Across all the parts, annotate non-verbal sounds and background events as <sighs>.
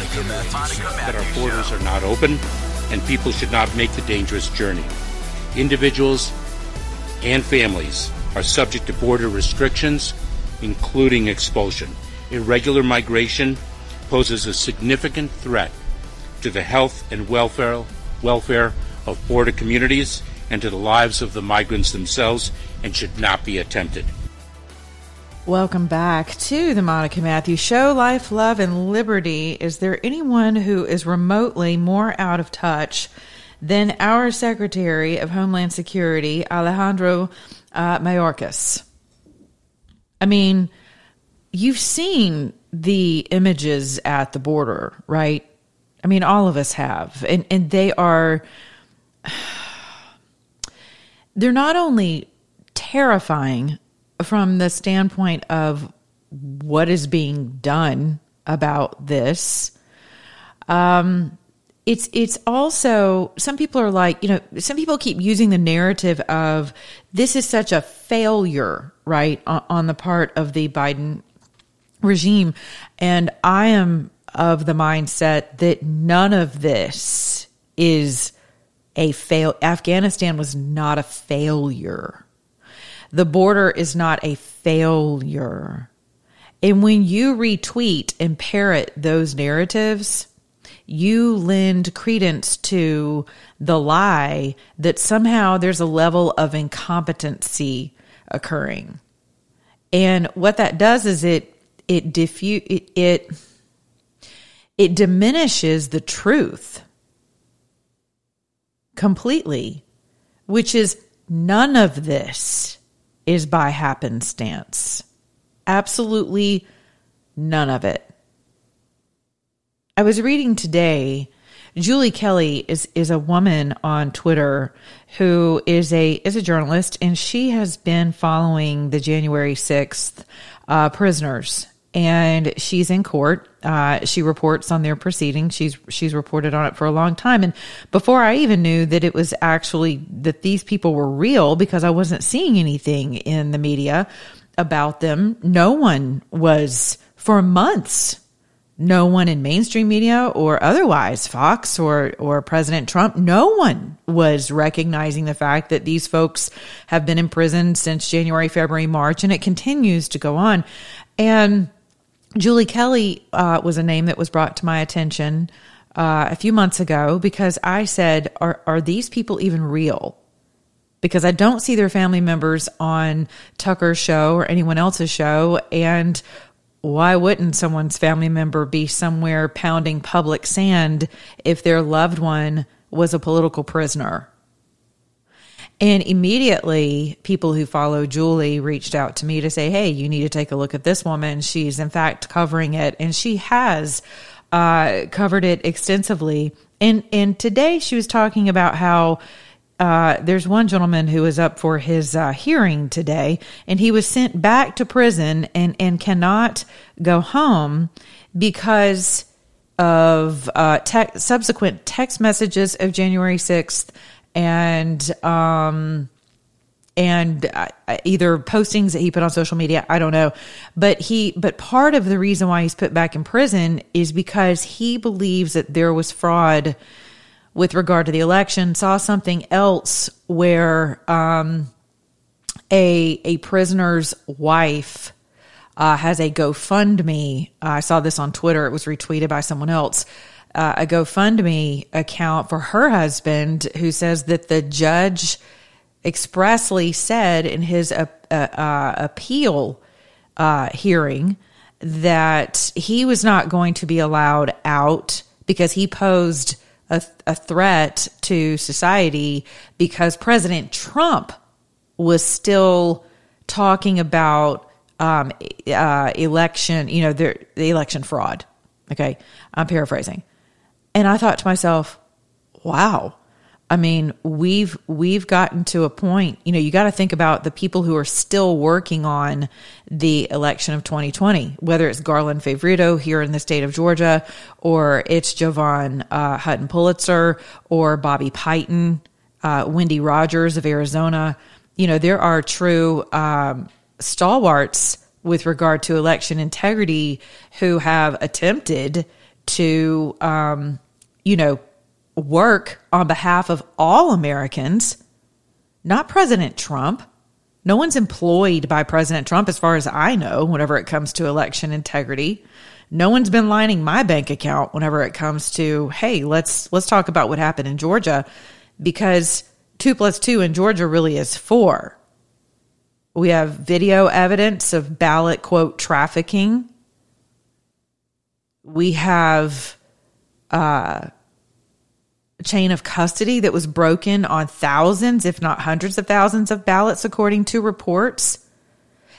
That our borders are not open and people should not make the dangerous journey. Individuals and families are subject to border restrictions, including expulsion. Irregular migration poses a significant threat to the health and welfare, welfare of border communities and to the lives of the migrants themselves and should not be attempted. Welcome back to the Monica Matthews Show, Life, Love, and Liberty. Is there anyone who is remotely more out of touch than our Secretary of Homeland Security, Alejandro uh, Mayorkas? I mean, you've seen the images at the border, right? I mean, all of us have, and and they are <sighs> they're not only terrifying from the standpoint of what is being done about this um it's it's also some people are like you know some people keep using the narrative of this is such a failure right on, on the part of the Biden regime. And I am of the mindset that none of this is a fail Afghanistan was not a failure the border is not a failure. And when you retweet and parrot those narratives, you lend credence to the lie that somehow there's a level of incompetency occurring. And what that does is it it diffuse it, it it diminishes the truth completely, which is none of this is by happenstance. Absolutely none of it. I was reading today. Julie Kelly is is a woman on Twitter who is a is a journalist, and she has been following the January sixth uh, prisoners, and she's in court. Uh, she reports on their proceedings. She's she's reported on it for a long time, and before I even knew that it was actually that these people were real, because I wasn't seeing anything in the media about them. No one was for months no one in mainstream media or otherwise, Fox or, or President Trump, no one was recognizing the fact that these folks have been in prison since January, February, March, and it continues to go on. And Julie Kelly uh, was a name that was brought to my attention uh, a few months ago because I said, are, are these people even real? Because I don't see their family members on Tucker's show or anyone else's show. And why wouldn't someone's family member be somewhere pounding public sand if their loved one was a political prisoner? And immediately, people who follow Julie reached out to me to say, Hey, you need to take a look at this woman. She's, in fact, covering it, and she has uh, covered it extensively. And, and today, she was talking about how uh, there's one gentleman who was up for his uh, hearing today, and he was sent back to prison and, and cannot go home because of uh, te- subsequent text messages of January 6th and um, and uh, either postings that he put on social media i don't know but he but part of the reason why he's put back in prison is because he believes that there was fraud with regard to the election saw something else where um, a a prisoner's wife uh, has a GoFundMe. I saw this on Twitter. It was retweeted by someone else. Uh, a GoFundMe account for her husband, who says that the judge expressly said in his uh, uh, appeal uh, hearing that he was not going to be allowed out because he posed a, a threat to society because President Trump was still talking about um, uh, election, you know, the, the election fraud. Okay, I'm paraphrasing. And I thought to myself, wow. I mean, we've we've gotten to a point, you know, you got to think about the people who are still working on the election of 2020, whether it's Garland Favorito here in the state of Georgia, or it's Jovan uh, Hutton Pulitzer, or Bobby Piton, uh, Wendy Rogers of Arizona. You know, there are true um, stalwarts with regard to election integrity who have attempted to, um, you know, work on behalf of all Americans, not President Trump. No one's employed by President Trump, as far as I know, whenever it comes to election integrity. No one's been lining my bank account whenever it comes to, hey, let's let's talk about what happened in Georgia, because two plus two in Georgia really is four. We have video evidence of ballot quote trafficking. We have uh, chain of custody that was broken on thousands, if not hundreds of thousands of ballots, according to reports.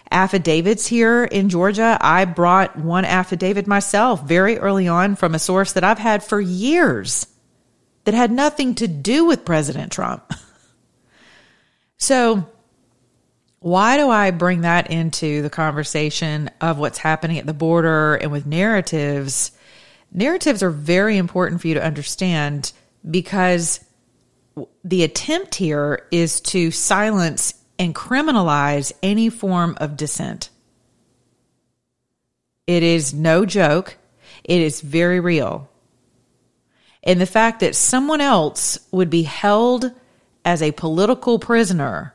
Affidavits here in Georgia. I brought one affidavit myself very early on from a source that I've had for years that had nothing to do with President Trump. <laughs> so, why do I bring that into the conversation of what's happening at the border and with narratives? Narratives are very important for you to understand because the attempt here is to silence and criminalize any form of dissent. It is no joke. It is very real. And the fact that someone else would be held as a political prisoner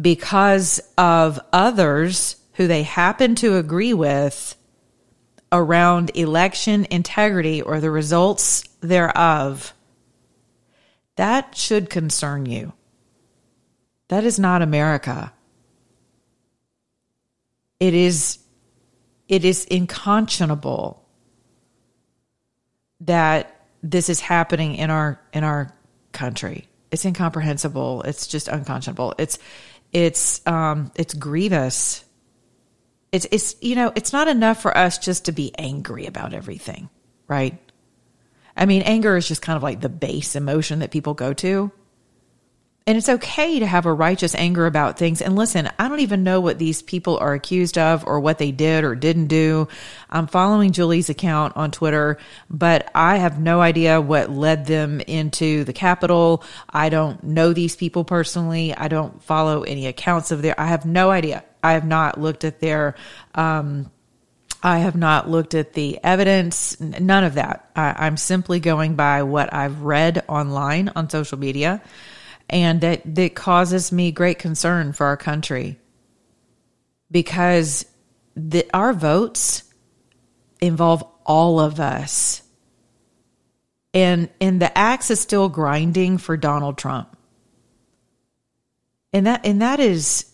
because of others who they happen to agree with around election integrity or the results thereof that should concern you. That is not America. It is it is inconscionable that this is happening in our in our country. It's incomprehensible. It's just unconscionable. It's it's um it's grievous. It's it's you know, it's not enough for us just to be angry about everything, right? I mean, anger is just kind of like the base emotion that people go to. And it's okay to have a righteous anger about things. And listen, I don't even know what these people are accused of or what they did or didn't do. I'm following Julie's account on Twitter, but I have no idea what led them into the Capitol. I don't know these people personally. I don't follow any accounts of their, I have no idea. I have not looked at their, um, I have not looked at the evidence, none of that. I, am simply going by what I've read online on social media, and that, that causes me great concern for our country because the, our votes involve all of us. And, and the axe is still grinding for Donald Trump. And that, and that is,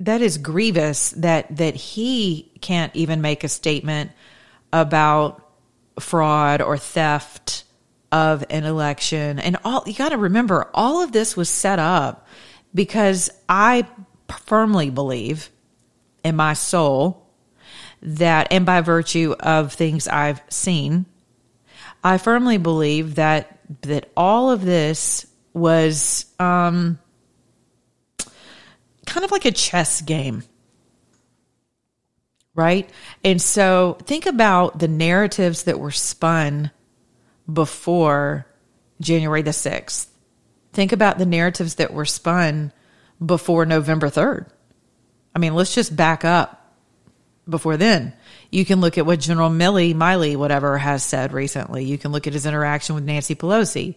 that is grievous that that he can't even make a statement about fraud or theft of an election. And all you got to remember all of this was set up because I firmly believe in my soul that and by virtue of things I've seen I firmly believe that that all of this was um kind of like a chess game. Right? And so think about the narratives that were spun before January the 6th. Think about the narratives that were spun before November 3rd. I mean, let's just back up before then. You can look at what General Milley, Miley, whatever, has said recently. You can look at his interaction with Nancy Pelosi.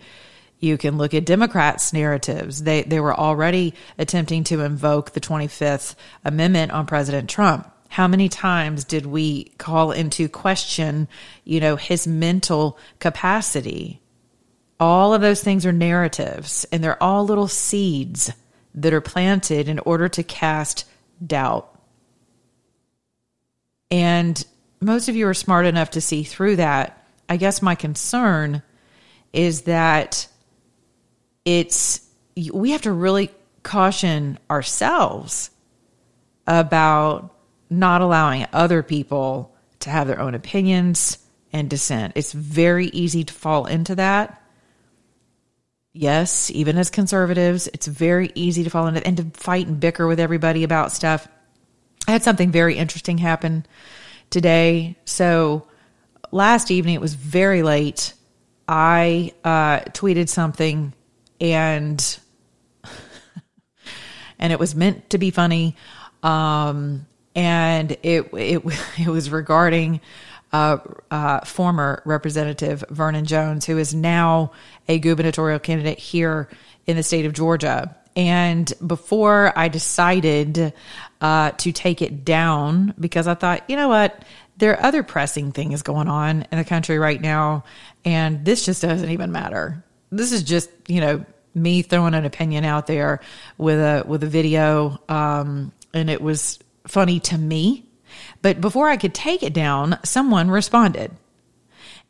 You can look at Democrats' narratives. They, they were already attempting to invoke the 25th Amendment on President Trump. How many times did we call into question, you know, his mental capacity? All of those things are narratives and they're all little seeds that are planted in order to cast doubt. And most of you are smart enough to see through that. I guess my concern is that it's we have to really caution ourselves about not allowing other people to have their own opinions and dissent. It's very easy to fall into that. Yes, even as conservatives, it's very easy to fall into and to fight and bicker with everybody about stuff. I had something very interesting happen today. So last evening, it was very late. I uh, tweeted something and and it was meant to be funny. Um, and it it it was regarding uh, uh, former Representative Vernon Jones, who is now a gubernatorial candidate here in the state of Georgia. And before I decided uh, to take it down, because I thought, you know what, there are other pressing things going on in the country right now, and this just doesn't even matter. This is just, you know, me throwing an opinion out there with a with a video, um, and it was funny to me but before I could take it down, someone responded.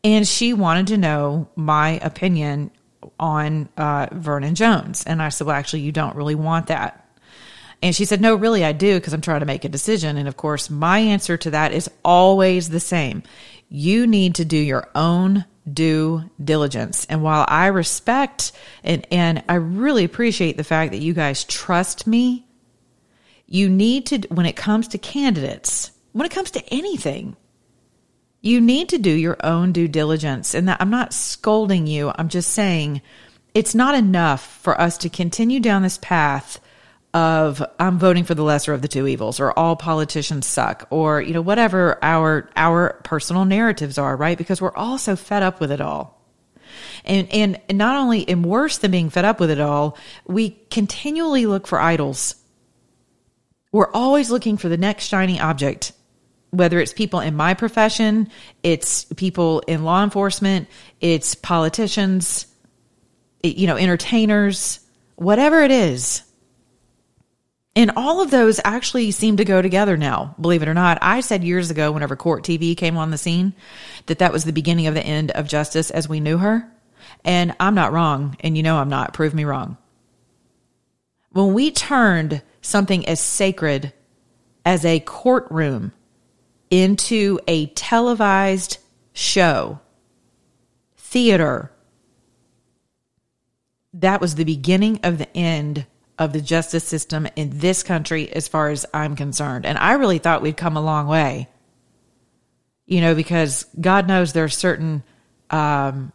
And she wanted to know my opinion on uh, Vernon Jones. And I said, Well, actually, you don't really want that. And she said, No, really, I do, because I'm trying to make a decision. And of course, my answer to that is always the same. You need to do your own due diligence. And while I respect and, and I really appreciate the fact that you guys trust me, you need to, when it comes to candidates, when it comes to anything. You need to do your own due diligence. And that I'm not scolding you. I'm just saying it's not enough for us to continue down this path of I'm voting for the lesser of the two evils or all politicians suck or you know whatever our our personal narratives are, right? Because we're all so fed up with it all. And and not only and worse than being fed up with it all, we continually look for idols. We're always looking for the next shiny object whether it's people in my profession, it's people in law enforcement, it's politicians, you know, entertainers, whatever it is. And all of those actually seem to go together now, believe it or not. I said years ago, whenever court TV came on the scene, that that was the beginning of the end of justice as we knew her. And I'm not wrong. And you know I'm not. Prove me wrong. When we turned something as sacred as a courtroom into a televised show, theater. That was the beginning of the end of the justice system in this country, as far as I'm concerned. And I really thought we'd come a long way, you know, because God knows there are certain, um,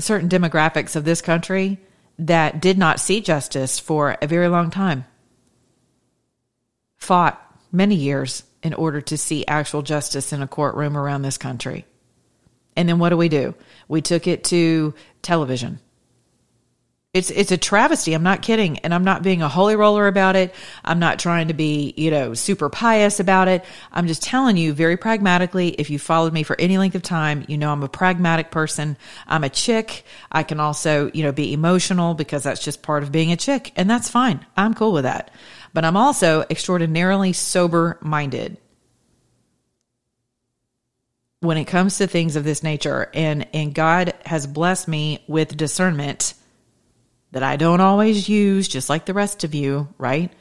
certain demographics of this country that did not see justice for a very long time, fought many years in order to see actual justice in a courtroom around this country. And then what do we do? We took it to television. It's it's a travesty. I'm not kidding, and I'm not being a holy roller about it. I'm not trying to be, you know, super pious about it. I'm just telling you very pragmatically. If you followed me for any length of time, you know I'm a pragmatic person. I'm a chick. I can also, you know, be emotional because that's just part of being a chick, and that's fine. I'm cool with that but I'm also extraordinarily sober minded when it comes to things of this nature. And, and God has blessed me with discernment that I don't always use, just like the rest of you, right?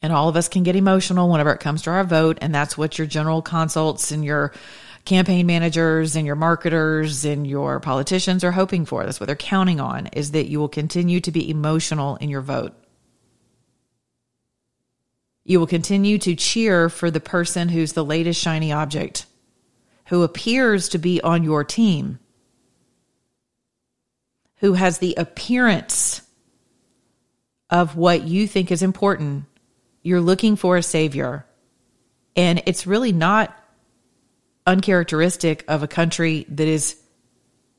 And all of us can get emotional whenever it comes to our vote. And that's what your general consults and your campaign managers and your marketers and your politicians are hoping for. That's what they're counting on is that you will continue to be emotional in your vote. You will continue to cheer for the person who's the latest shiny object, who appears to be on your team, who has the appearance of what you think is important. You're looking for a savior. And it's really not uncharacteristic of a country that is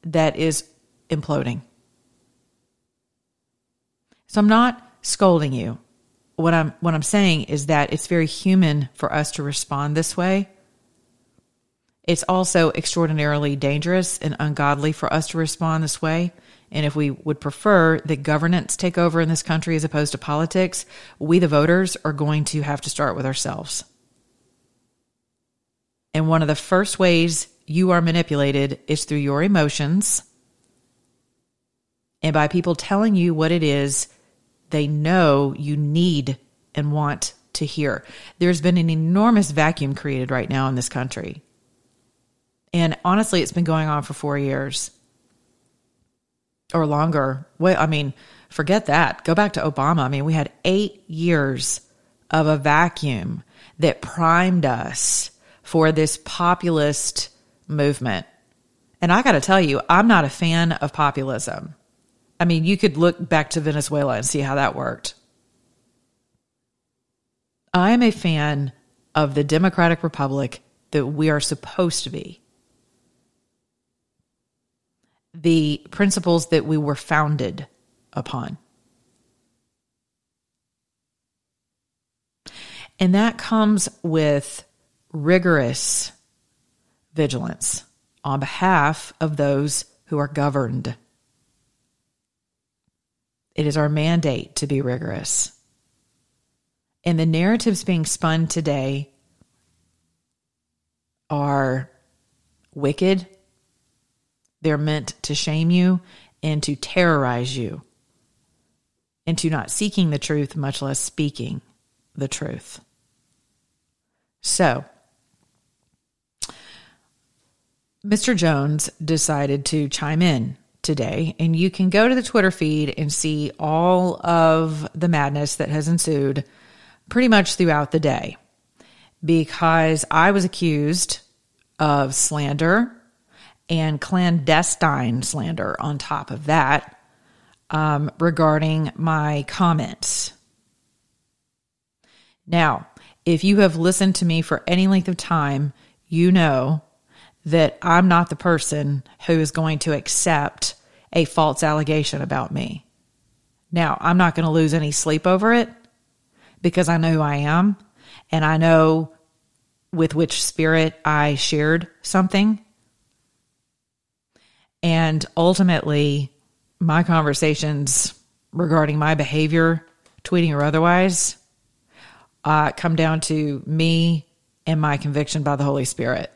that is imploding. So I'm not scolding you what I'm what I'm saying is that it's very human for us to respond this way. It's also extraordinarily dangerous and ungodly for us to respond this way. And if we would prefer that governance take over in this country as opposed to politics, we, the voters, are going to have to start with ourselves. And one of the first ways you are manipulated is through your emotions and by people telling you what it is they know you need and want to hear. There's been an enormous vacuum created right now in this country. And honestly, it's been going on for four years. Or longer. Well, I mean, forget that. Go back to Obama. I mean, we had eight years of a vacuum that primed us for this populist movement. And I got to tell you, I'm not a fan of populism. I mean, you could look back to Venezuela and see how that worked. I am a fan of the Democratic Republic that we are supposed to be. The principles that we were founded upon. And that comes with rigorous vigilance on behalf of those who are governed. It is our mandate to be rigorous. And the narratives being spun today are wicked. They're meant to shame you and to terrorize you into not seeking the truth, much less speaking the truth. So, Mr. Jones decided to chime in today, and you can go to the Twitter feed and see all of the madness that has ensued pretty much throughout the day because I was accused of slander and clandestine slander on top of that um, regarding my comments. Now, if you have listened to me for any length of time, you know that I'm not the person who is going to accept a false allegation about me. Now, I'm not going to lose any sleep over it because I know who I am and I know with which spirit I shared something. And ultimately, my conversations regarding my behavior, tweeting or otherwise, uh, come down to me and my conviction by the Holy Spirit.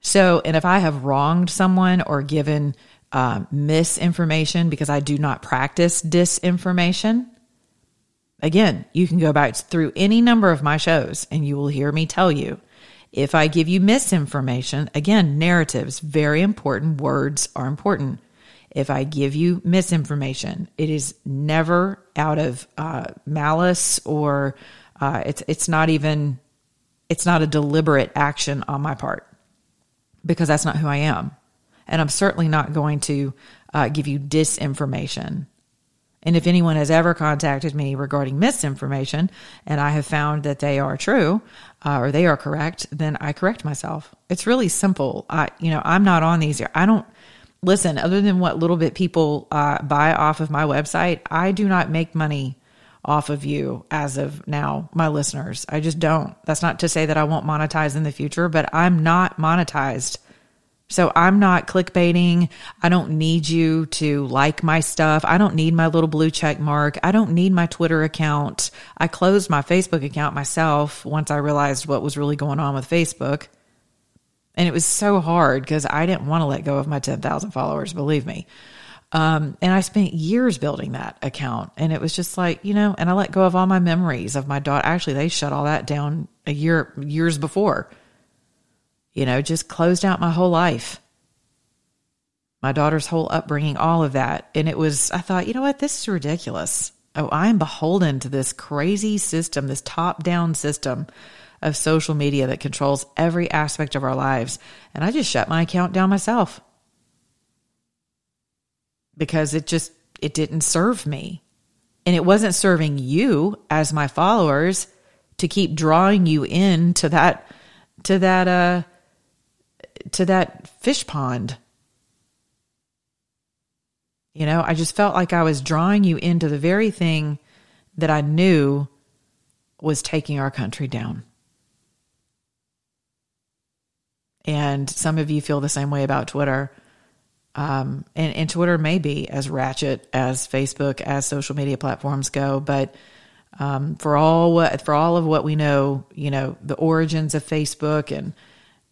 So, and if I have wronged someone or given uh, misinformation because I do not practice disinformation, again, you can go back through any number of my shows and you will hear me tell you. If I give you misinformation, again, narratives, very important. Words are important. If I give you misinformation, it is never out of uh, malice or uh, it's it's not even it's not a deliberate action on my part because that's not who I am, and I'm certainly not going to uh, give you disinformation. And if anyone has ever contacted me regarding misinformation and I have found that they are true uh, or they are correct, then I correct myself. It's really simple. I, you know, I'm not on these. I don't listen, other than what little bit people uh, buy off of my website, I do not make money off of you as of now, my listeners. I just don't. That's not to say that I won't monetize in the future, but I'm not monetized. So I'm not clickbaiting. I don't need you to like my stuff. I don't need my little blue check mark. I don't need my Twitter account. I closed my Facebook account myself once I realized what was really going on with Facebook. And it was so hard because I didn't want to let go of my 10,000 followers, believe me. Um, and I spent years building that account. And it was just like, you know, and I let go of all my memories of my daughter. Actually, they shut all that down a year, years before. You know, just closed out my whole life. My daughter's whole upbringing, all of that. And it was, I thought, you know what? This is ridiculous. Oh, I am beholden to this crazy system, this top down system of social media that controls every aspect of our lives. And I just shut my account down myself because it just it didn't serve me. And it wasn't serving you as my followers to keep drawing you in to that to that uh to that fish pond. You know, I just felt like I was drawing you into the very thing that I knew was taking our country down. And some of you feel the same way about Twitter. Um, and, and Twitter may be as ratchet as Facebook, as social media platforms go, but um, for all what for all of what we know, you know, the origins of Facebook and,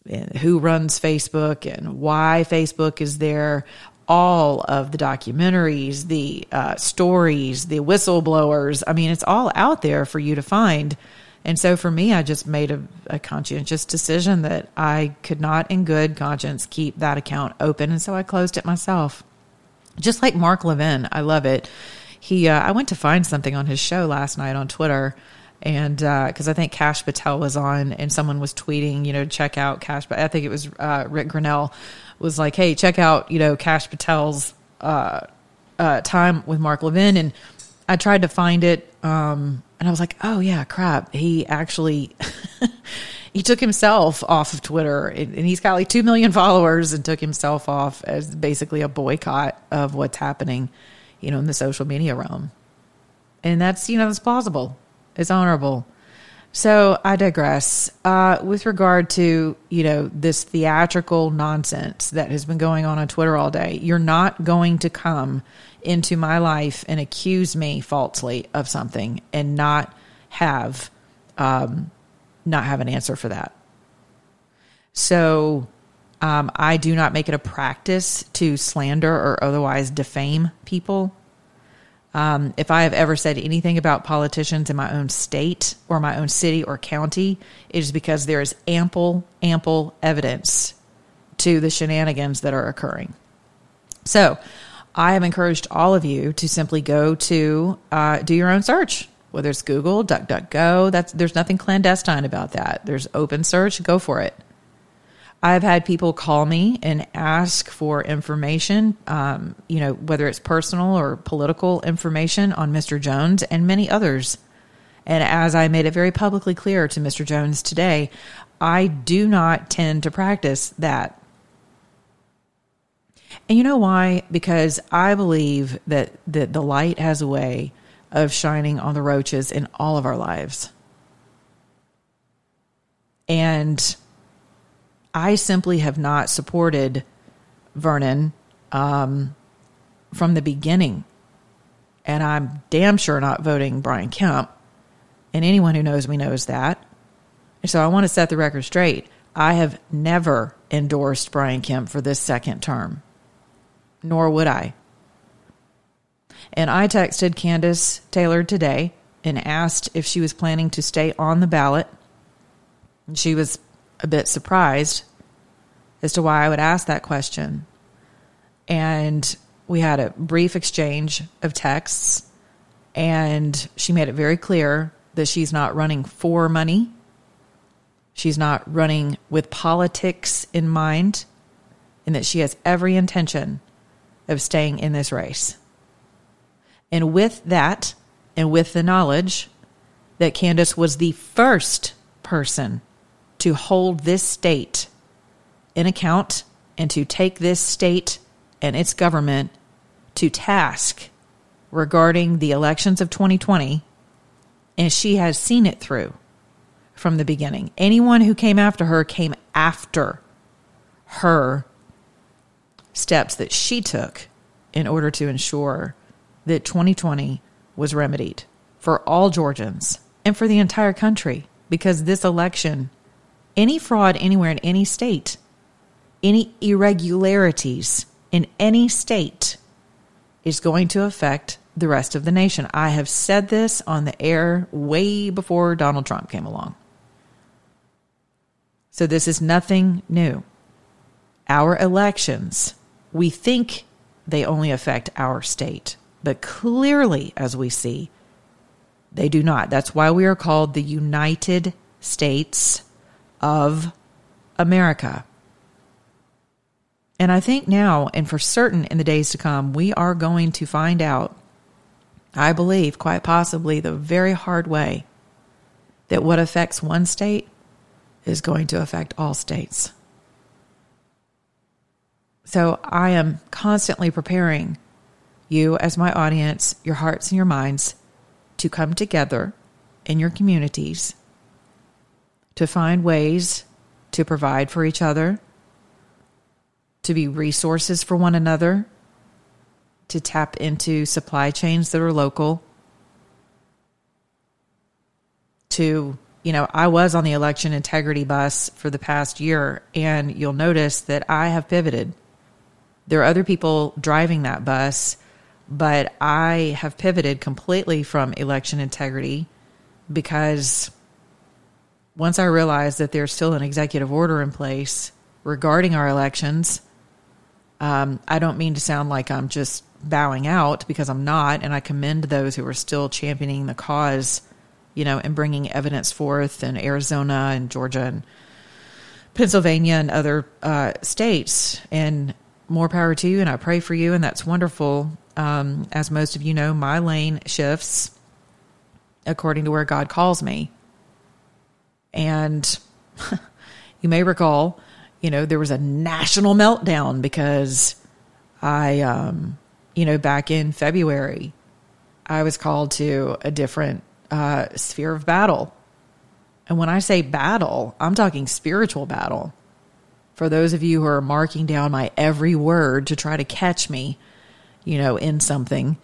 and who runs Facebook and why Facebook is there, all of the documentaries, the uh, stories, the whistleblowers. I mean, it's all out there for you to find. And so for me, I just made a, a, conscientious decision that I could not, in good conscience, keep that account open. And so I closed it myself. just like Mark Levin. I love it. He, uh, I went to find something on his show last night on Twitter, and because uh, I think Kash Patel was on, and someone was tweeting, you know, check out Kash. But I think it was uh, Rick Grenell was like, hey, check out, you know, Kash Patel's uh, uh, time with Mark Levin, and I tried to find it, um, and I was like, oh yeah, crap, he actually. <laughs> he took himself off of Twitter and he's got like 2 million followers and took himself off as basically a boycott of what's happening, you know, in the social media realm. And that's, you know, that's plausible. It's honorable. So I digress. Uh, with regard to, you know, this theatrical nonsense that has been going on on Twitter all day, you're not going to come into my life and accuse me falsely of something and not have um, not have an answer for that. So um, I do not make it a practice to slander or otherwise defame people. Um, if I have ever said anything about politicians in my own state or my own city or county, it is because there is ample, ample evidence to the shenanigans that are occurring. So I have encouraged all of you to simply go to uh, do your own search whether it's Google, DuckDuckGo. That's there's nothing clandestine about that. There's open search. Go for it. I've had people call me and ask for information, um, you know, whether it's personal or political information on Mr. Jones and many others. And as I made it very publicly clear to Mr. Jones today, I do not tend to practice that. And you know why? Because I believe that, that the light has a way of shining on the roaches in all of our lives. And I simply have not supported Vernon um, from the beginning. And I'm damn sure not voting Brian Kemp. And anyone who knows me knows that. And so I want to set the record straight. I have never endorsed Brian Kemp for this second term, nor would I. And I texted Kandiss Taylor today and asked if she was planning to stay on the ballot. And she was a bit surprised as to why I would ask that question. And we had a brief exchange of texts, and she made it very clear that she's not running for money. She's not running with politics in mind, and that she has every intention of staying in this race. And with that, and with the knowledge that Kandiss was the first person to hold this state in account and to take this state and its government to task regarding the elections of 2020, and she has seen it through from the beginning. Anyone who came after her came after her steps that she took in order to ensure that 2020 was remedied for all Georgians and for the entire country because this election, any fraud anywhere in any state, any irregularities in any state is going to affect the rest of the nation. I have said this on the air way before Donald Trump came along. So this is nothing new. Our elections, we think they only affect our state. But clearly, as we see, they do not. That's why we are called the United States of America. And I think now, and for certain in the days to come, we are going to find out, I believe, quite possibly the very hard way, that what affects one state is going to affect all states. So I am constantly preparing you as my audience, your hearts and your minds, to come together in your communities to find ways to provide for each other, to be resources for one another, to tap into supply chains that are local, to, you know, I was on the election integrity bus for the past year, and you'll notice that I have pivoted. There are other people driving that bus but I have pivoted completely from election integrity because once I realized that there's still an executive order in place regarding our elections, Um, I don't mean to sound like I'm just bowing out because I'm not, and I commend those who are still championing the cause, you know, and bringing evidence forth in Arizona and Georgia and Pennsylvania and other uh, states. And more power to you, and I pray for you, and that's wonderful. Um, as most of you know, my lane shifts according to where God calls me. And <laughs> you may recall, you know, there was a national meltdown because I, um, you know, back in February, I was called to a different uh, sphere of battle. And when I say battle, I'm talking spiritual battle. For those of you who are marking down my every word to try to catch me, you know, in something,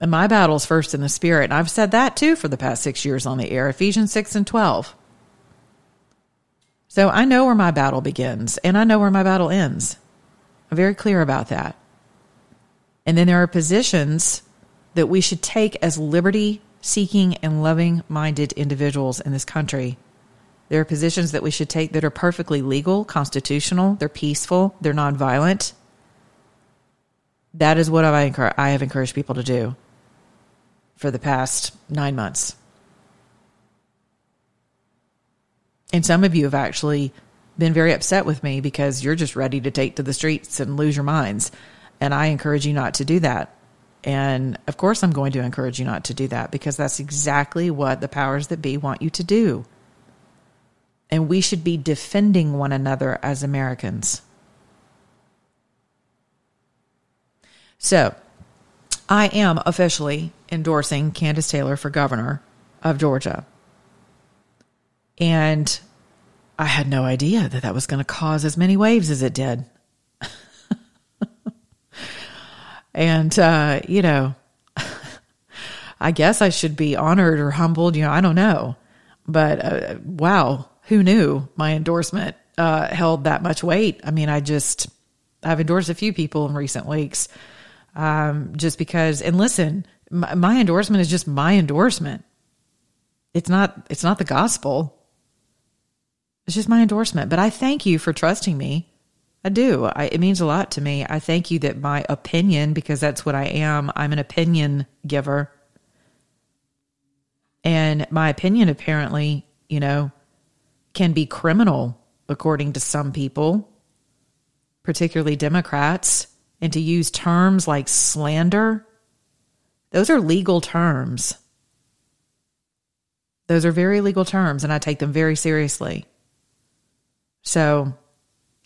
and my battle's first in the spirit. And I've said that too for the past six years on the air Ephesians 6 and 12. So I know where my battle begins and I know where my battle ends. I'm very clear about that. And then there are positions that we should take as liberty seeking and loving minded individuals in this country. There are positions that we should take that are perfectly legal, constitutional, they're peaceful, they're nonviolent. That is what I have encouraged people to do for the past nine months. And some of you have actually been very upset with me because you're just ready to take to the streets and lose your minds. And I encourage you not to do that. And of course, I'm going to encourage you not to do that because that's exactly what the powers that be want you to do. And we should be defending one another as Americans. So, I am officially endorsing Kandiss Taylor for governor of Georgia. And I had no idea that that was going to cause as many waves as it did. <laughs> and, uh, you know, <laughs> I guess I should be honored or humbled. You know, I don't know. But uh, wow, who knew my endorsement uh, held that much weight? I mean, I just, I've endorsed a few people in recent weeks um, just because, and listen, my, my endorsement is just my endorsement. It's not, it's not the gospel. It's just my endorsement. But I thank you for trusting me. I do. I, it means a lot to me. I thank you that my opinion, because that's what I am, I'm an opinion giver. And my opinion, apparently, you know, can be criminal according to some people, particularly Democrats. And to use terms like slander, those are legal terms. Those are very legal terms, and I take them very seriously. So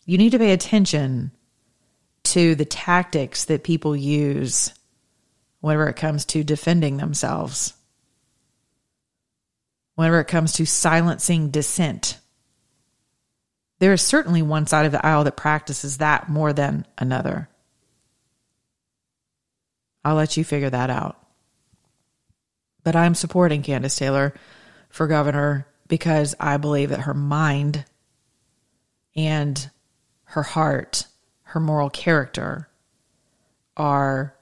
you need to pay attention to the tactics that people use whenever it comes to defending themselves, whenever it comes to silencing dissent. There is certainly one side of the aisle that practices that more than another. I'll let you figure that out. But I'm supporting Kandiss Taylor for governor because I believe that her mind and her heart, her moral character are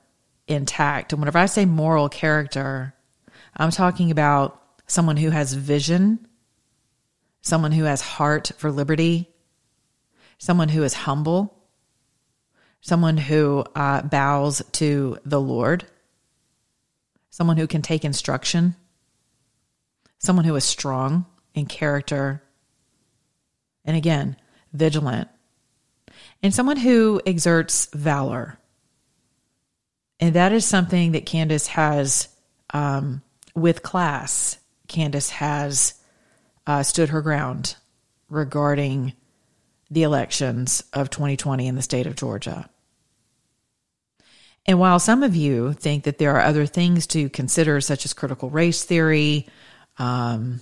intact. And whenever I say moral character, I'm talking about someone who has vision, someone who has heart for liberty, someone who is humble, someone who uh, bows to the Lord, someone who can take instruction, someone who is strong in character. And again, vigilant, and someone who exerts valor. And that is something that Kandiss has, um, with class, Kandiss has uh, stood her ground regarding the elections of 2020 in the state of Georgia. And while some of you think that there are other things to consider, such as critical race theory, um,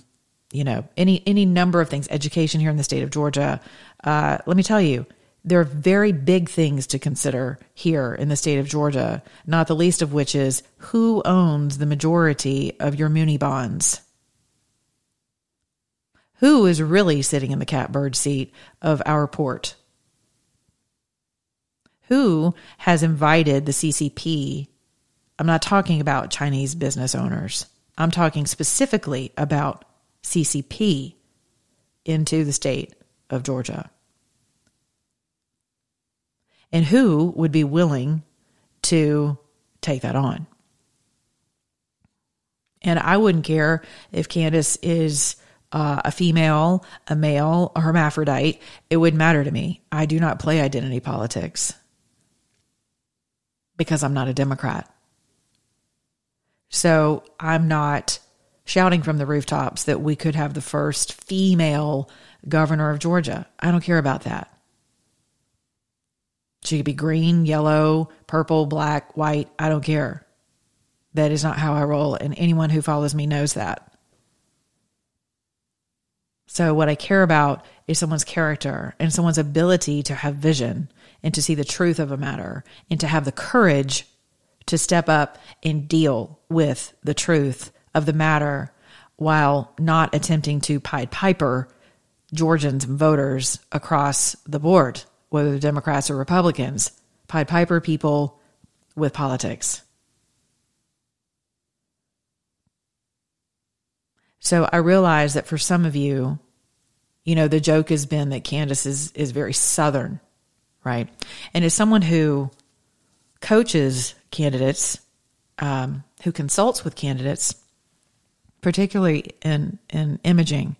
you know, any any number of things, education here in the state of Georgia, uh, let me tell you, there are very big things to consider here in the state of Georgia, not the least of which is who owns the majority of your muni bonds? Who is really sitting in the catbird seat of our port? Who has invited the CCP? I'm not talking about Chinese business owners. I'm talking specifically about CCP into the state of Georgia. And who would be willing to take that on? And I wouldn't care if Kandiss is uh, a female, a male, a hermaphrodite. It wouldn't matter to me. I do not play identity politics because I'm not a Democrat. So I'm not shouting from the rooftops that we could have the first female governor of Georgia. I don't care about that. She could be green, yellow, purple, black, white. I don't care. That is not how I roll. And anyone who follows me knows that. So, what I care about is someone's character and someone's ability to have vision and to see the truth of a matter and to have the courage to step up and deal with the truth of the matter while not attempting to Pied Piper Georgians and voters across the board, whether Democrats or Republicans. Pied Piper people with politics. So I realize that for some of you, you know, the joke has been that Kandiss is, is very Southern, right? And as someone who coaches candidates, um, who consults with candidates, particularly in, in imaging,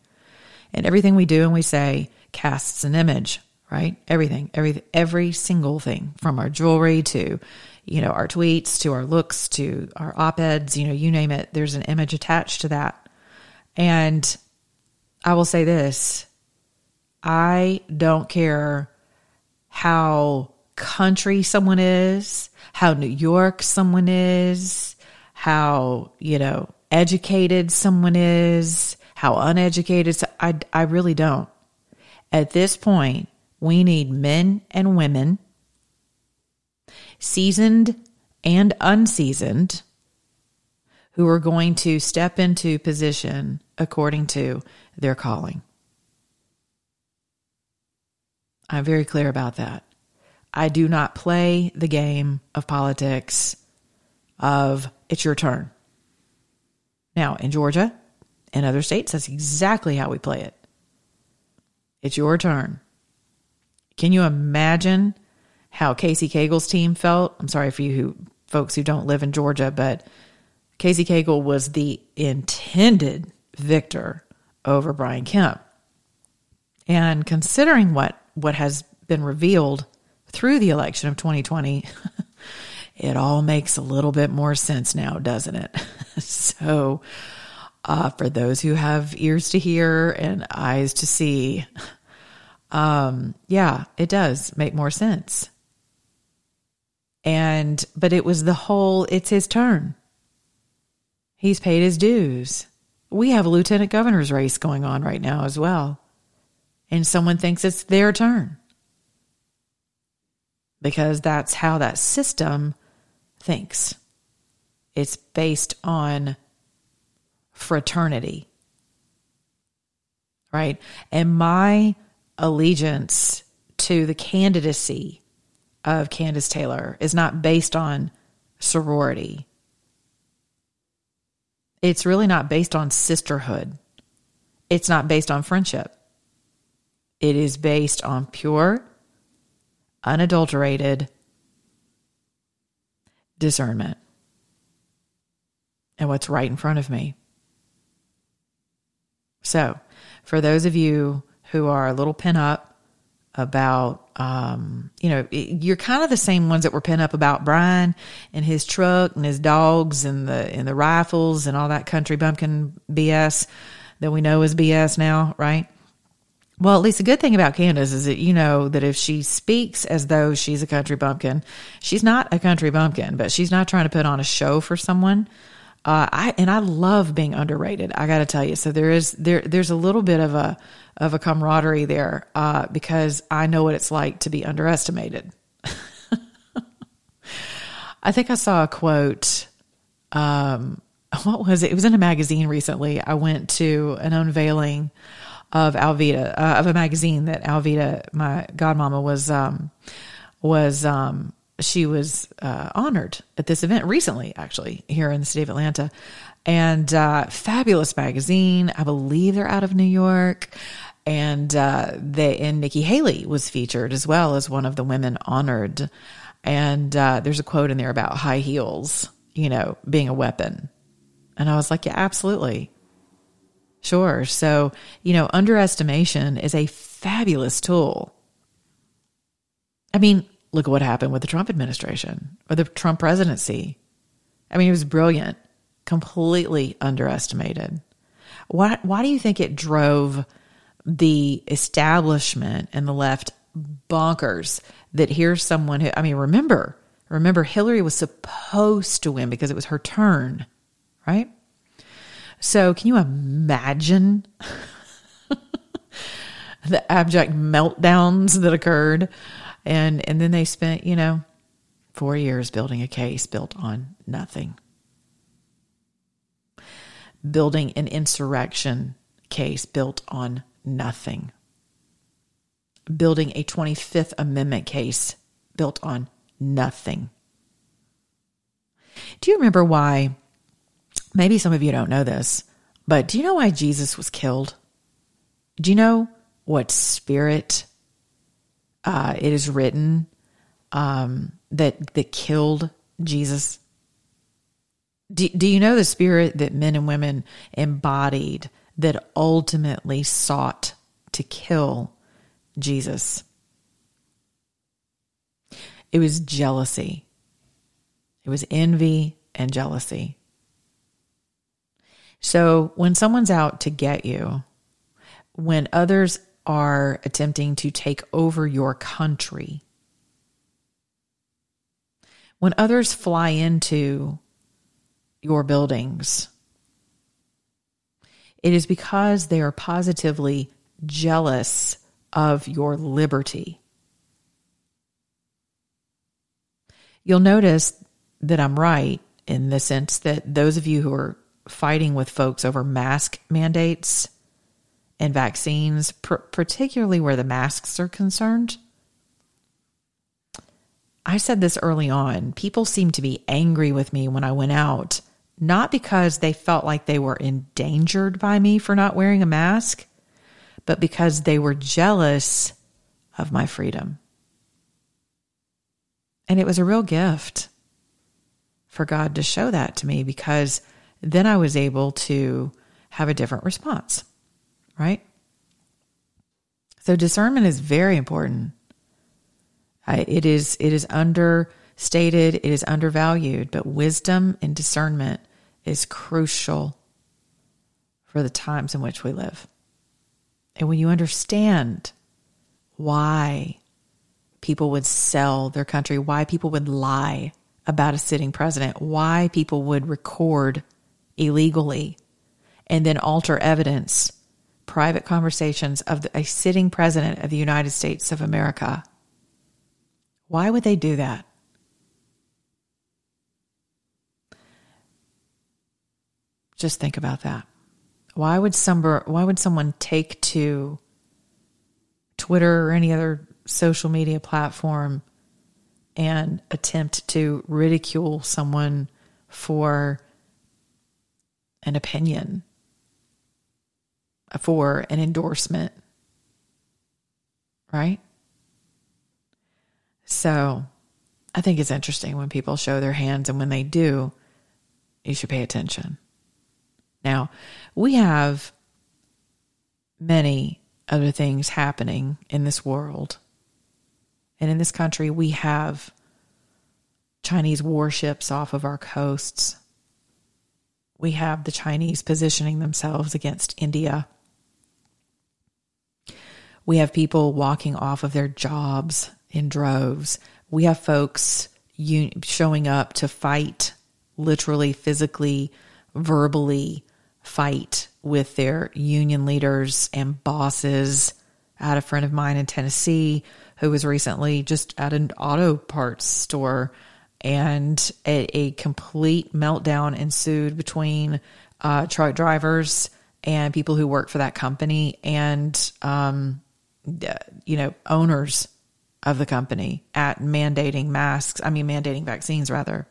and everything we do and we say casts an image, right? Everything, every, every single thing from our jewelry to, you know, our tweets to our looks to our op eds, you know, you name it, there's an image attached to that. And I will say this I don't care how country someone is, how New York someone is, how, you know, educated someone is, how uneducated. I, I really don't. At this point, we need men and women, seasoned and unseasoned, who are going to step into position according to their calling. I'm very clear about that. I do not play the game of politics of it's your turn. Now, in Georgia and other states, that's exactly how we play it. It's your turn. Can you imagine how Casey Cagle's team felt? I'm sorry for you who folks who don't live in Georgia, but Casey Cagle was the intended victor over Brian Kemp. And considering what what has been revealed through the election of 2020, <laughs> it all makes a little bit more sense now, doesn't it? <laughs> so, uh, for those who have ears to hear and eyes to see, um, yeah, it does make more sense. And, but it was the whole, it's his turn. He's paid his dues. We have a lieutenant governor's race going on right now as well and someone thinks it's their turn. Because that's how that system thinks. It's based on fraternity. Right? And my allegiance to the candidacy of Kandiss Taylor is not based on sorority. It's really not based on sisterhood. It's not based on friendship. It is based on pure, unadulterated discernment and what's right in front of me. So, for those of you who are a little pin up about, um, you know, you're kind of the same ones that were pin up about Brian and his truck and his dogs and the and the rifles and all that country bumpkin BS that we know is BS now, right? Well, at least the good thing about Kandiss is that you know that if she speaks as though she's a country bumpkin, she's not a country bumpkin, but she's not trying to put on a show for someone. Uh, I and I love being underrated. I got to tell you. So there is there there's a little bit of a of a camaraderie there uh, because I know what it's like to be underestimated. <laughs> I think I saw a quote. Um, <laughs> what was it? It was in a magazine recently. I went to an unveiling of Alveda, uh, of a magazine that Alveda, my godmama, was um, was um, she was uh, honored at this event recently, actually here in the city of Atlanta, and uh, fabulous magazine. I believe they're out of New York, and uh, they and Nikki Haley was featured as well as one of the women honored. And uh, there's a quote in there about high heels, you know, being a weapon. And I was like, yeah, absolutely. Sure. So, you know, underestimation is a fabulous tool. I mean, look at what happened with the Trump administration or the Trump presidency. I mean, it was brilliant, completely underestimated. Why, why do you think it drove the establishment and the left bonkers that here's someone who, I mean, remember, remember Hillary was supposed to win because it was her turn, right? So can you imagine <laughs> the abject meltdowns that occurred? And, and then they spent, you know, four years building a case built on nothing. Building an insurrection case built on nothing. Building a 25th Amendment case built on nothing. Do you remember why? Maybe some of you don't know this, but do you know why Jesus was killed? Do you know what spirit uh, it is written um, that that killed Jesus? Do, do you know the spirit that men and women embodied that ultimately sought to kill Jesus? It was jealousy. It was envy and jealousy. So when someone's out to get you, when others are attempting to take over your country, when others fly into your buildings, it is because they are positively jealous of your liberty. You'll notice that I'm right in the sense that those of you who are fighting with folks over mask mandates and vaccines, pr- particularly where the masks are concerned, I said this early on. People seem to be angry with me when I went out not because they felt like they were endangered by me for not wearing a mask, but because they were jealous of my freedom. And it was a real gift for God to show that to me because then I was able to have a different response, right? So discernment is very important. I, it is it is understated, it is undervalued, but wisdom and discernment is crucial for the times in which we live. And when you understand why people would sell their country, why people would lie about a sitting president, why people would record illegally and then alter evidence, private conversations of a sitting president of the United States of America. Why would they do that? Just think about that. Why would some why would someone take to Twitter or any other social media platform and attempt to ridicule someone for an opinion, for an endorsement, right? So I think it's interesting when people show their hands, and when they do, you should pay attention. Now, we have many other things happening in this world. And in this country, we have Chinese warships off of our coasts. We have the Chinese positioning themselves against India. We have people walking off of their jobs in droves. We have folks showing up to fight, literally, physically, verbally, fight with their union leaders and bosses. I had a friend of mine in Tennessee who was recently just at an auto parts store and a, a complete meltdown ensued between uh, truck drivers and people who work for that company and um, you know owners of the company at mandating masks i mean mandating vaccines rather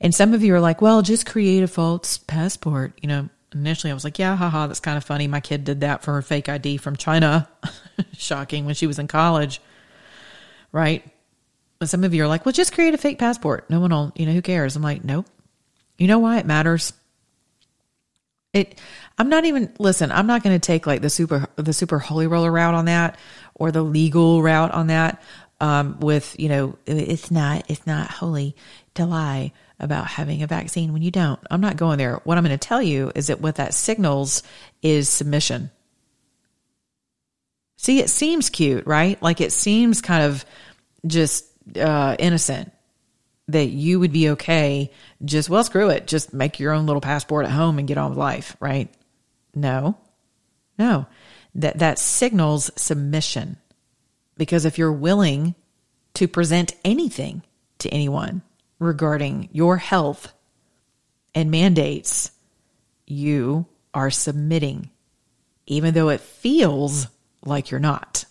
and some of you are like, well, just create a false passport. You know, initially I was like, yeah, haha, that's kind of funny. My kid did that for her fake ID from China. <laughs> Shocking when she was in college. Right? But some of you are like, well, just create a fake passport. No one will, you know, who cares? I'm like, nope. You know why it matters? It I'm not even listen, I'm not going to take like the super the super holy roller route on that or the legal route on that um with, you know, it's not it's not holy to lie about having a vaccine when you don't. I'm not going there. What I'm going to tell you is that what that signals is submission. See, it seems cute, right? Like it seems kind of just uh, innocent that you would be okay. Just, well, screw it. Just make your own little passport at home and get on with life, right? No, no. That, that signals submission. Because if you're willing to present anything to anyone, regarding your health and mandates, you are submitting, even though it feels like you're not,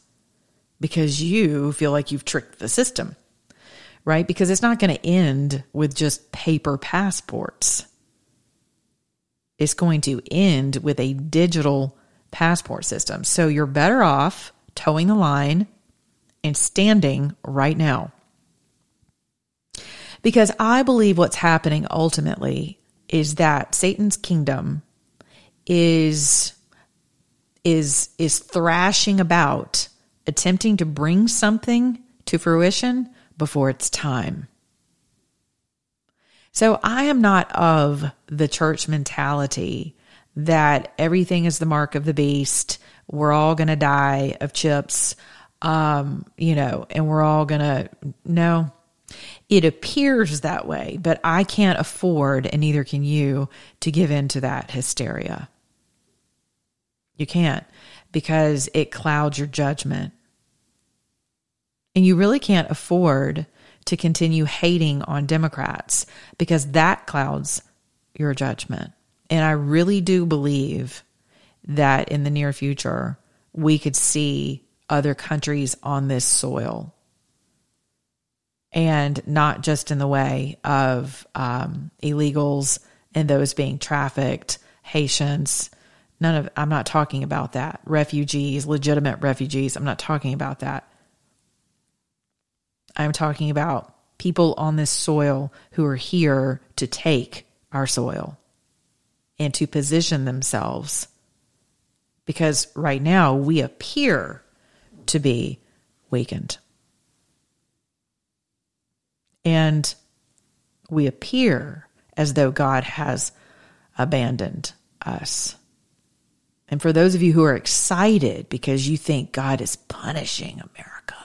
because you feel like you've tricked the system, right? Because it's not going to end with just paper passports. It's going to end with a digital passport system. So you're better off toeing the line and standing right now. Because I believe what's happening ultimately is that Satan's kingdom is is is thrashing about attempting to bring something to fruition before it's time. So I am not of the church mentality that everything is the mark of the beast. We're all going to die of chips, um, you know, and we're all going to, no, it appears that way, but I can't afford, and neither can you, to give in to that hysteria. You can't because it clouds your judgment. And you really can't afford to continue hating on Democrats because that clouds your judgment. And I really do believe that in the near future, we could see other countries on this soil and not just in the way of um, illegals and those being trafficked, Haitians. None of, I'm not talking about that. Refugees, legitimate refugees. I'm not talking about that. I'm talking about people on this soil who are here to take our soil and to position themselves. Because right now we appear to be weakened and we appear as though God has abandoned us. And for those of you who are excited because you think God is punishing America,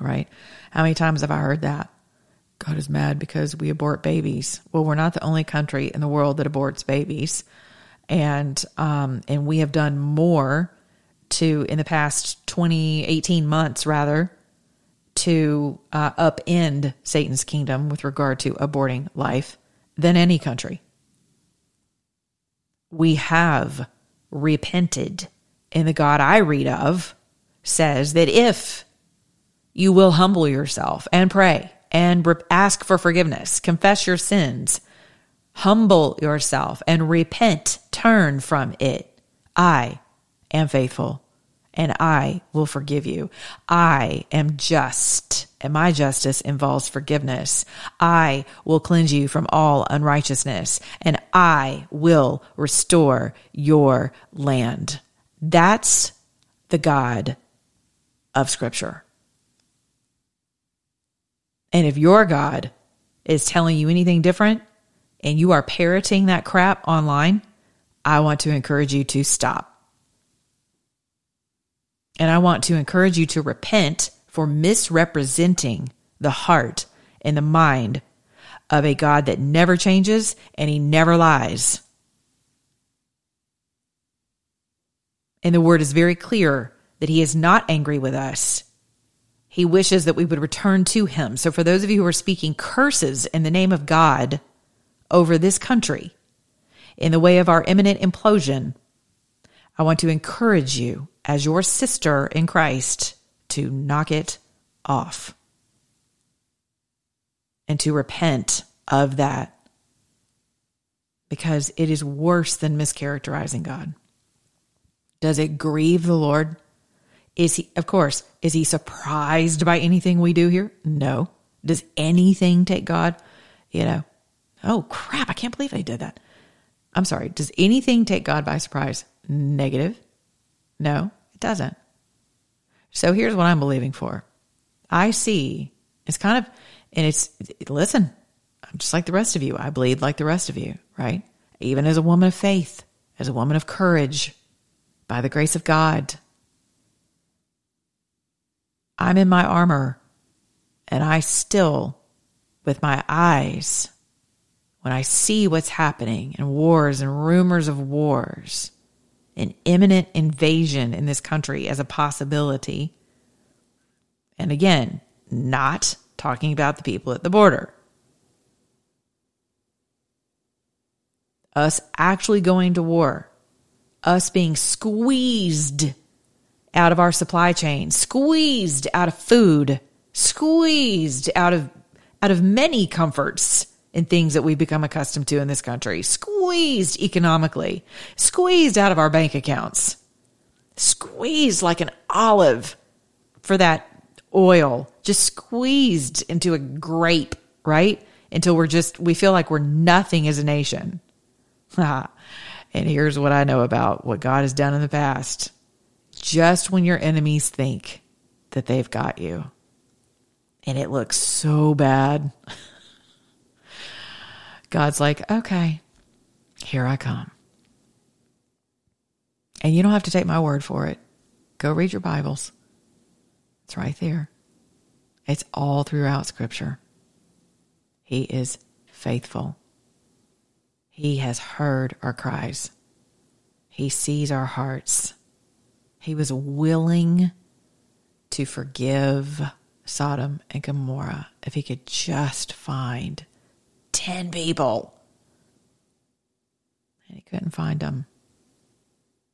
right? How many times have I heard that? God is mad because we abort babies. Well, we're not the only country in the world that aborts babies, and um, and we have done more to in the past 20, 18 months rather to uh, upend Satan's kingdom with regard to aborting life than any country. We have repented, and the God I read of says that if you will humble yourself and pray and ask for forgiveness, confess your sins, humble yourself and repent, turn from it, I am faithful and I will forgive you. I am just, and my justice involves forgiveness. I will cleanse you from all unrighteousness, and I will restore your land. That's the God of Scripture. And if your God is telling you anything different and you are parroting that crap online, I want to encourage you to stop. And I want to encourage you to repent for misrepresenting the heart and the mind of a God that never changes and he never lies. And the word is very clear that he is not angry with us. He wishes that we would return to him. So, for those of you who are speaking curses in the name of God over this country, in the way of our imminent implosion, I want to encourage you as your sister in Christ to knock it off and to repent of that. because it is worse than mischaracterizing God. Does it grieve the Lord? Is he, of course, is he surprised by anything we do here? No. Does anything take God? You know, oh crap, I can't believe they did that. I'm sorry. Does anything take God by surprise? Negative. No, it doesn't. So here's what I'm believing for. I see it's kind of, and it's, listen, I'm just like the rest of you. I bleed like the rest of you, right? Even as a woman of faith, as a woman of courage, by the grace of God. I'm in my armor and I still, with my eyes, when I see what's happening and wars and rumors of wars, an imminent invasion in this country as a possibility, and again, not talking about the people at the border. Us actually going to war, us being squeezed out of our supply chain, squeezed out of food, squeezed out of out of many comforts and things that we've become accustomed to in this country, squeezed economically, squeezed out of our bank accounts, squeezed like an olive for that oil, just squeezed into a grape, right? Until we're just, we feel like we're nothing as a nation. <laughs> and here's what I know about what God has done in the past. Just when your enemies think that they've got you, and it looks so bad, <laughs> God's like, okay, here I come. And you don't have to take my word for it. Go read your Bibles. It's right there. It's all throughout Scripture. He is faithful. He has heard our cries. He sees our hearts. He was willing to forgive Sodom and Gomorrah if he could just find 10 people. And he couldn't find them.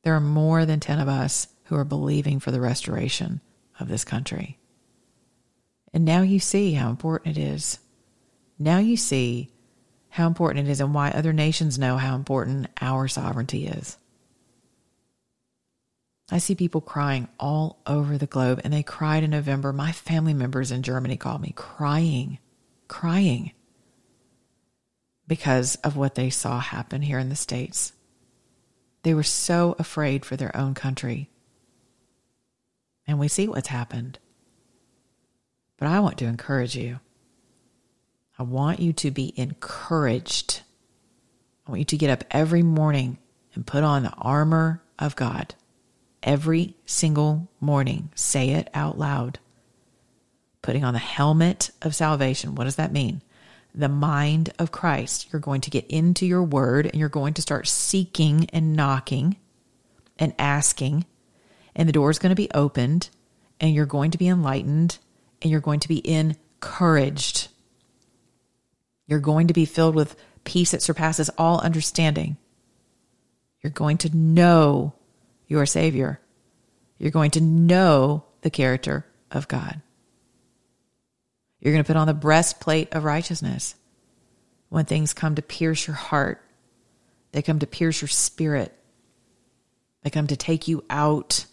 There are more than 10 of us who are believing for the restoration of this country. And now you see how important it is. Now you see how important it is and why other nations know how important our sovereignty is. I see people crying all over the globe, and they cried in November. My family members in Germany called me crying, crying because of what they saw happen here in the States. They were so afraid for their own country and we see what's happened. But I want to encourage you. I want you to be encouraged. I want you to get up every morning and put on the armor of God. Every single morning, say it out loud. Putting on the helmet of salvation. What does that mean? The mind of Christ. You're going to get into your word and you're going to start seeking and knocking and asking and the door is going to be opened and you're going to be enlightened and you're going to be encouraged. You're going to be filled with peace that surpasses all understanding. You're going to know your Savior. You're going to know the character of God. You're going to put on the breastplate of righteousness when things come to pierce your heart. They come to pierce your spirit. They come to take you out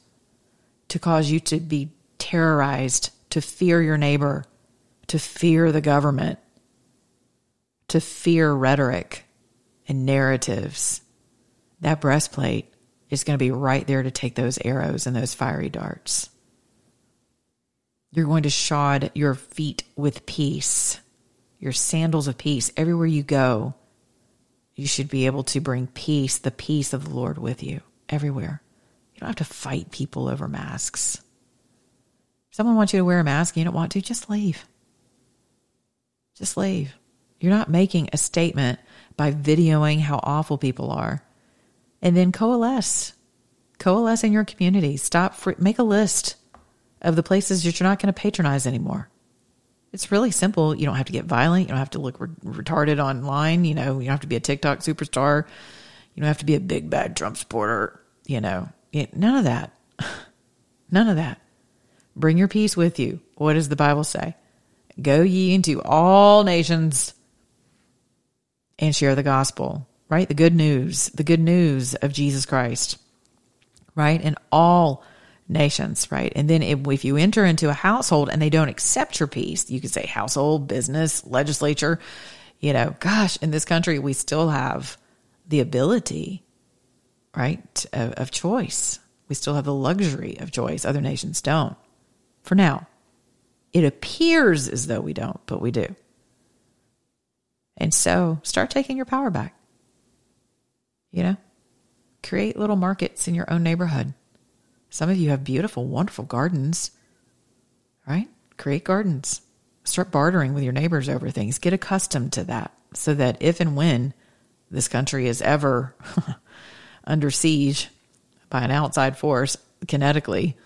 to cause you to be terrorized, to fear your neighbor, to fear the government, to fear rhetoric and narratives. That breastplate is going to be right there to take those arrows and those fiery darts. You're going to shod your feet with peace, your sandals of peace. Everywhere you go, you should be able to bring peace, the peace of the Lord with you everywhere You don't have to fight people over masks. If someone wants you to wear a mask and you don't want to, just leave. Just leave. You're not making a statement by videoing how awful people are. And then coalesce. Coalesce in your community. Stop, free, make a list of the places that you're not going to patronize anymore. It's really simple. You don't have to get violent. You don't have to look re- retarded online. You know, you don't have to be a TikTok superstar. You don't have to be a big bad Trump supporter. You know, None of that. <laughs> None of that. Bring your peace with you. What does the Bible say? Go ye into all nations and share the gospel. right? The good news, the good news of Jesus Christ, right? In all nations, right? And then if, if you enter into a household and they don't accept your peace, you could say household, business, legislature, you know, gosh, in this country, we still have the ability, right, of, of choice. We still have the luxury of choice. Other nations don't. For now, it appears as though we don't, but we do. And so start taking your power back. You know, create little markets in your own neighborhood. Some of you have beautiful, wonderful gardens, right? Create gardens. Start bartering with your neighbors over things. Get accustomed to that so that if and when this country is ever <laughs> under siege by an outside force kinetically,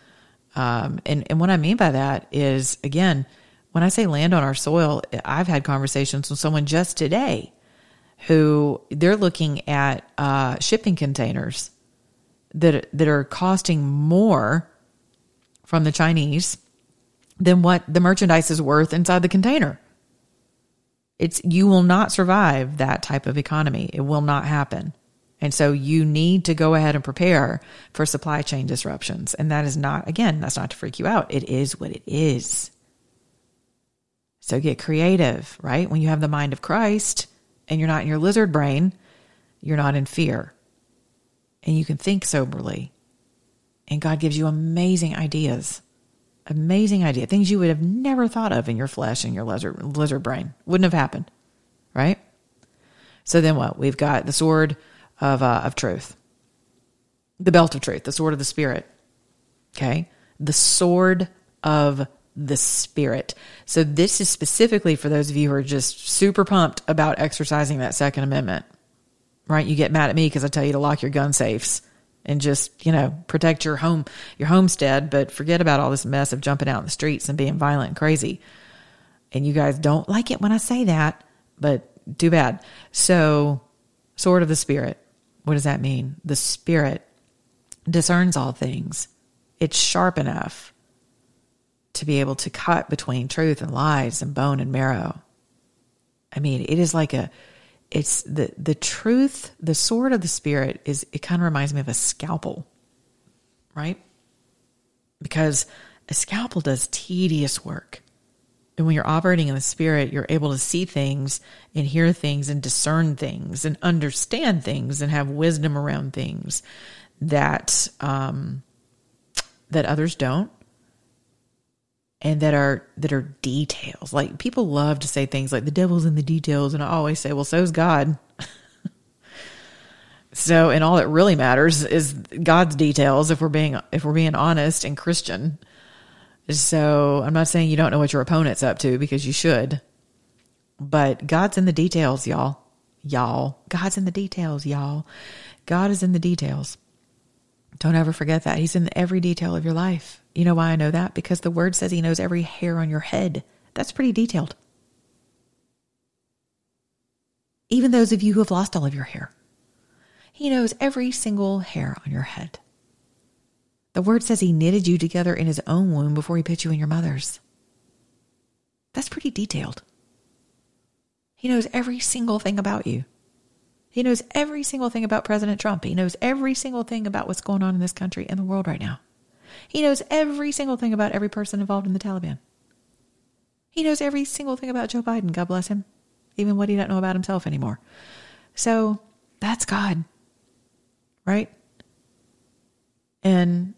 um, and, and what I mean by that is, again, when I say land on our soil, I've had conversations with someone just today who they're looking at uh, shipping containers that that are costing more from the Chinese than what the merchandise is worth inside the container. It's you will not survive that type of economy. It will not happen. And so you need to go ahead and prepare for supply chain disruptions. And that is not, again, that's not to freak you out. It is what it is. So get creative, right? When you have the mind of Christ and you're not in your lizard brain, you're not in fear. And you can think soberly. And God gives you amazing ideas. Amazing idea. Things you would have never thought of in your flesh and your lizard lizard brain. Wouldn't have happened. Right? So then what? We've got the sword of uh, of truth. The belt of truth, the sword of the spirit. Okay? The sword of the spirit. So this is specifically for those of you who are just super pumped about exercising that second amendment. Right? You get mad at me because I tell you to lock your gun safes and just, you know, protect your home your homestead, but forget about all this mess of jumping out in the streets and being violent and crazy. And you guys don't like it when I say that, but too bad. So, sword of the spirit. What does that mean? The spirit discerns all things. It's sharp enough to be able to cut between truth and lies and bone and marrow. I mean, it is like a it's the the truth, the sword of the spirit is it kind of reminds me of a scalpel. Right? Because a scalpel does tedious work. And when you're operating in the spirit, you're able to see things and hear things and discern things and understand things and have wisdom around things that um, that others don't and that are that are details. Like people love to say things like the devil's in the details, and I always say, well, so's God. <laughs> so, and all that really matters is God's details. If we're being if we're being honest and Christian, so I'm not saying you don't know what your opponent's up to because you should. But God's in the details, y'all. Y'all. God's in the details, y'all. God is in the details. Don't ever forget that. He's in every detail of your life. You know why I know that? Because the word says he knows every hair on your head. That's pretty detailed. Even those of you who have lost all of your hair. He knows every single hair on your head. The word says he knitted you together in his own womb before he put you in your mother's. That's pretty detailed. He knows every single thing about you. He knows every single thing about President Trump. He knows every single thing about what's going on in this country and the world right now. He knows every single thing about every person involved in the Taliban. He knows every single thing about Joe Biden, God bless him, even what he doesn't know about himself anymore. So that's God, right? And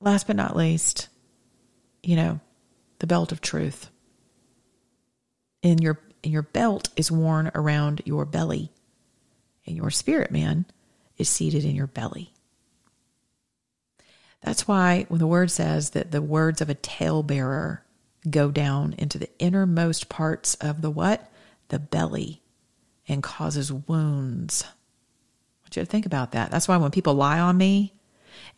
last but not least, you know, the belt of truth. In your in your belt is worn around your belly, and your spirit man is seated in your belly. That's why when the word says that the words of a talebearer go down into the innermost parts of the what? The belly and causes wounds. I want you to think about that. That's why when people lie on me,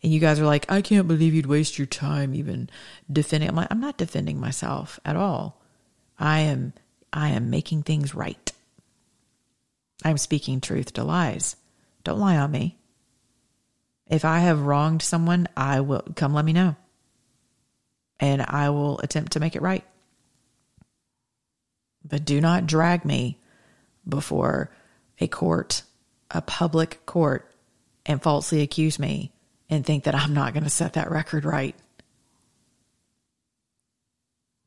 and you guys are like, I can't believe you'd waste your time even defending. I'm like, I'm not defending myself at all. I am, I am making things right. I'm speaking truth to lies. Don't lie on me. If I have wronged someone, I will come let me know. And I will attempt to make it right. But do not drag me before a court, a public court, and falsely accuse me and think that I'm not going to set that record right.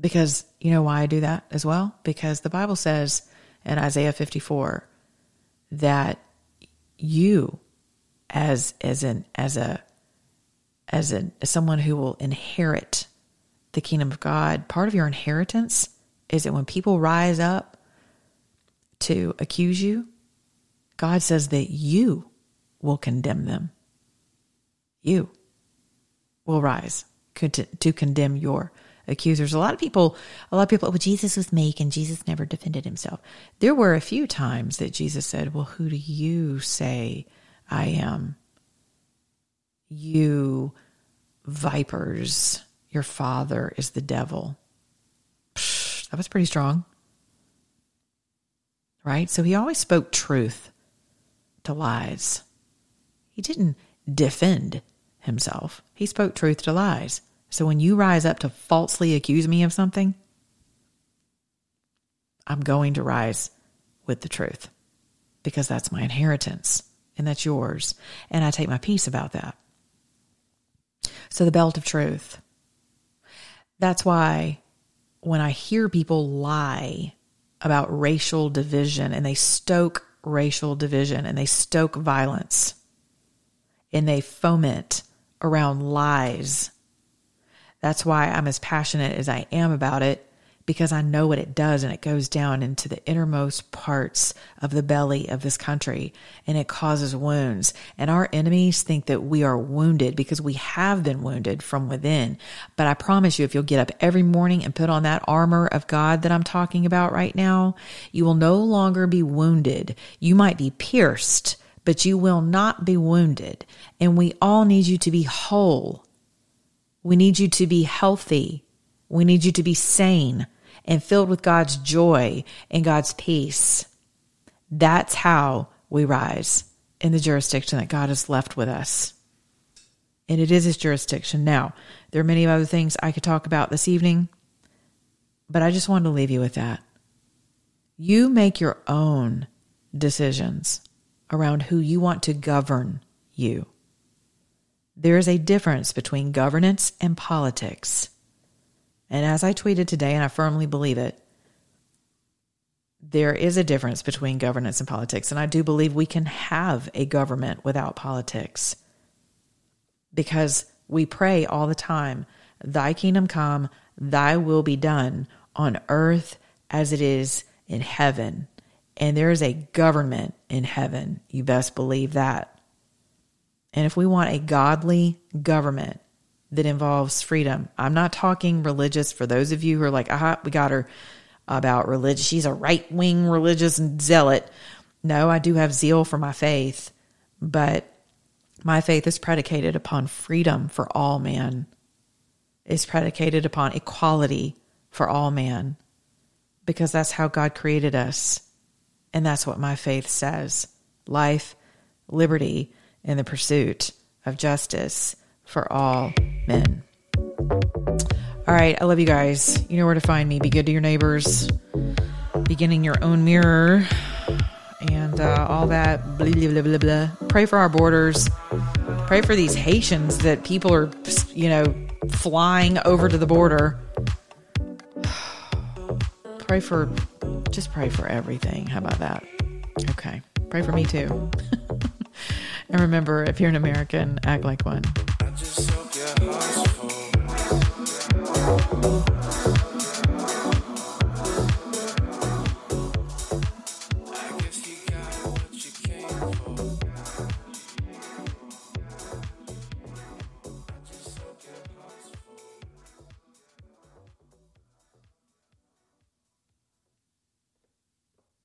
Because you know why I do that as well? Because the Bible says in Isaiah 54 that you as as an as a as a as someone who will inherit the kingdom of God, part of your inheritance is that when people rise up to accuse you, God says that you will condemn them. You will rise to condemn your accusers. A lot of people, a lot of people, well, Jesus was meek and Jesus never defended himself. There were a few times that Jesus said, Well, who do you say I am? You vipers, your father is the devil. That was pretty strong. Right? So he always spoke truth to lies. He didn't defend himself, he spoke truth to lies. So when you rise up to falsely accuse me of something, I'm going to rise with the truth because that's my inheritance and that's yours. And I take my peace about that. So the belt of truth. That's why when I hear people lie about racial division and they stoke racial division and they stoke violence and they foment around lies that's why I'm as passionate as I am about it because I know what it does and it goes down into the innermost parts of the belly of this country and it causes wounds. And our enemies think that we are wounded because we have been wounded from within. But I promise you, if you'll get up every morning and put on that armor of God that I'm talking about right now, you will no longer be wounded. You might be pierced, but you will not be wounded. And we all need you to be whole we need you to be healthy. We need you to be sane and filled with God's joy and God's peace. That's how we rise in the jurisdiction that God has left with us. And it is his jurisdiction. Now, there are many other things I could talk about this evening, but I just wanted to leave you with that. You make your own decisions around who you want to govern you. There is a difference between governance and politics. And as I tweeted today, and I firmly believe it, there is a difference between governance and politics. And I do believe we can have a government without politics because we pray all the time, Thy kingdom come, Thy will be done on earth as it is in heaven. And there is a government in heaven. You best believe that. And if we want a godly government that involves freedom, I'm not talking religious for those of you who are like, aha, we got her about religion. She's a right wing religious zealot. No, I do have zeal for my faith, but my faith is predicated upon freedom for all men, It's predicated upon equality for all men, because that's how God created us. And that's what my faith says life, liberty, and the pursuit of justice for all men. All right, I love you guys. You know where to find me. Be good to your neighbors, beginning your own mirror, and uh, all that. Blah, blah, blah, blah, blah. Pray for our borders. Pray for these Haitians that people are, you know, flying over to the border. <sighs> pray for, just pray for everything. How about that? Okay. Pray for me too. <laughs> And remember, if you're an American, act like one just soak your hearts full.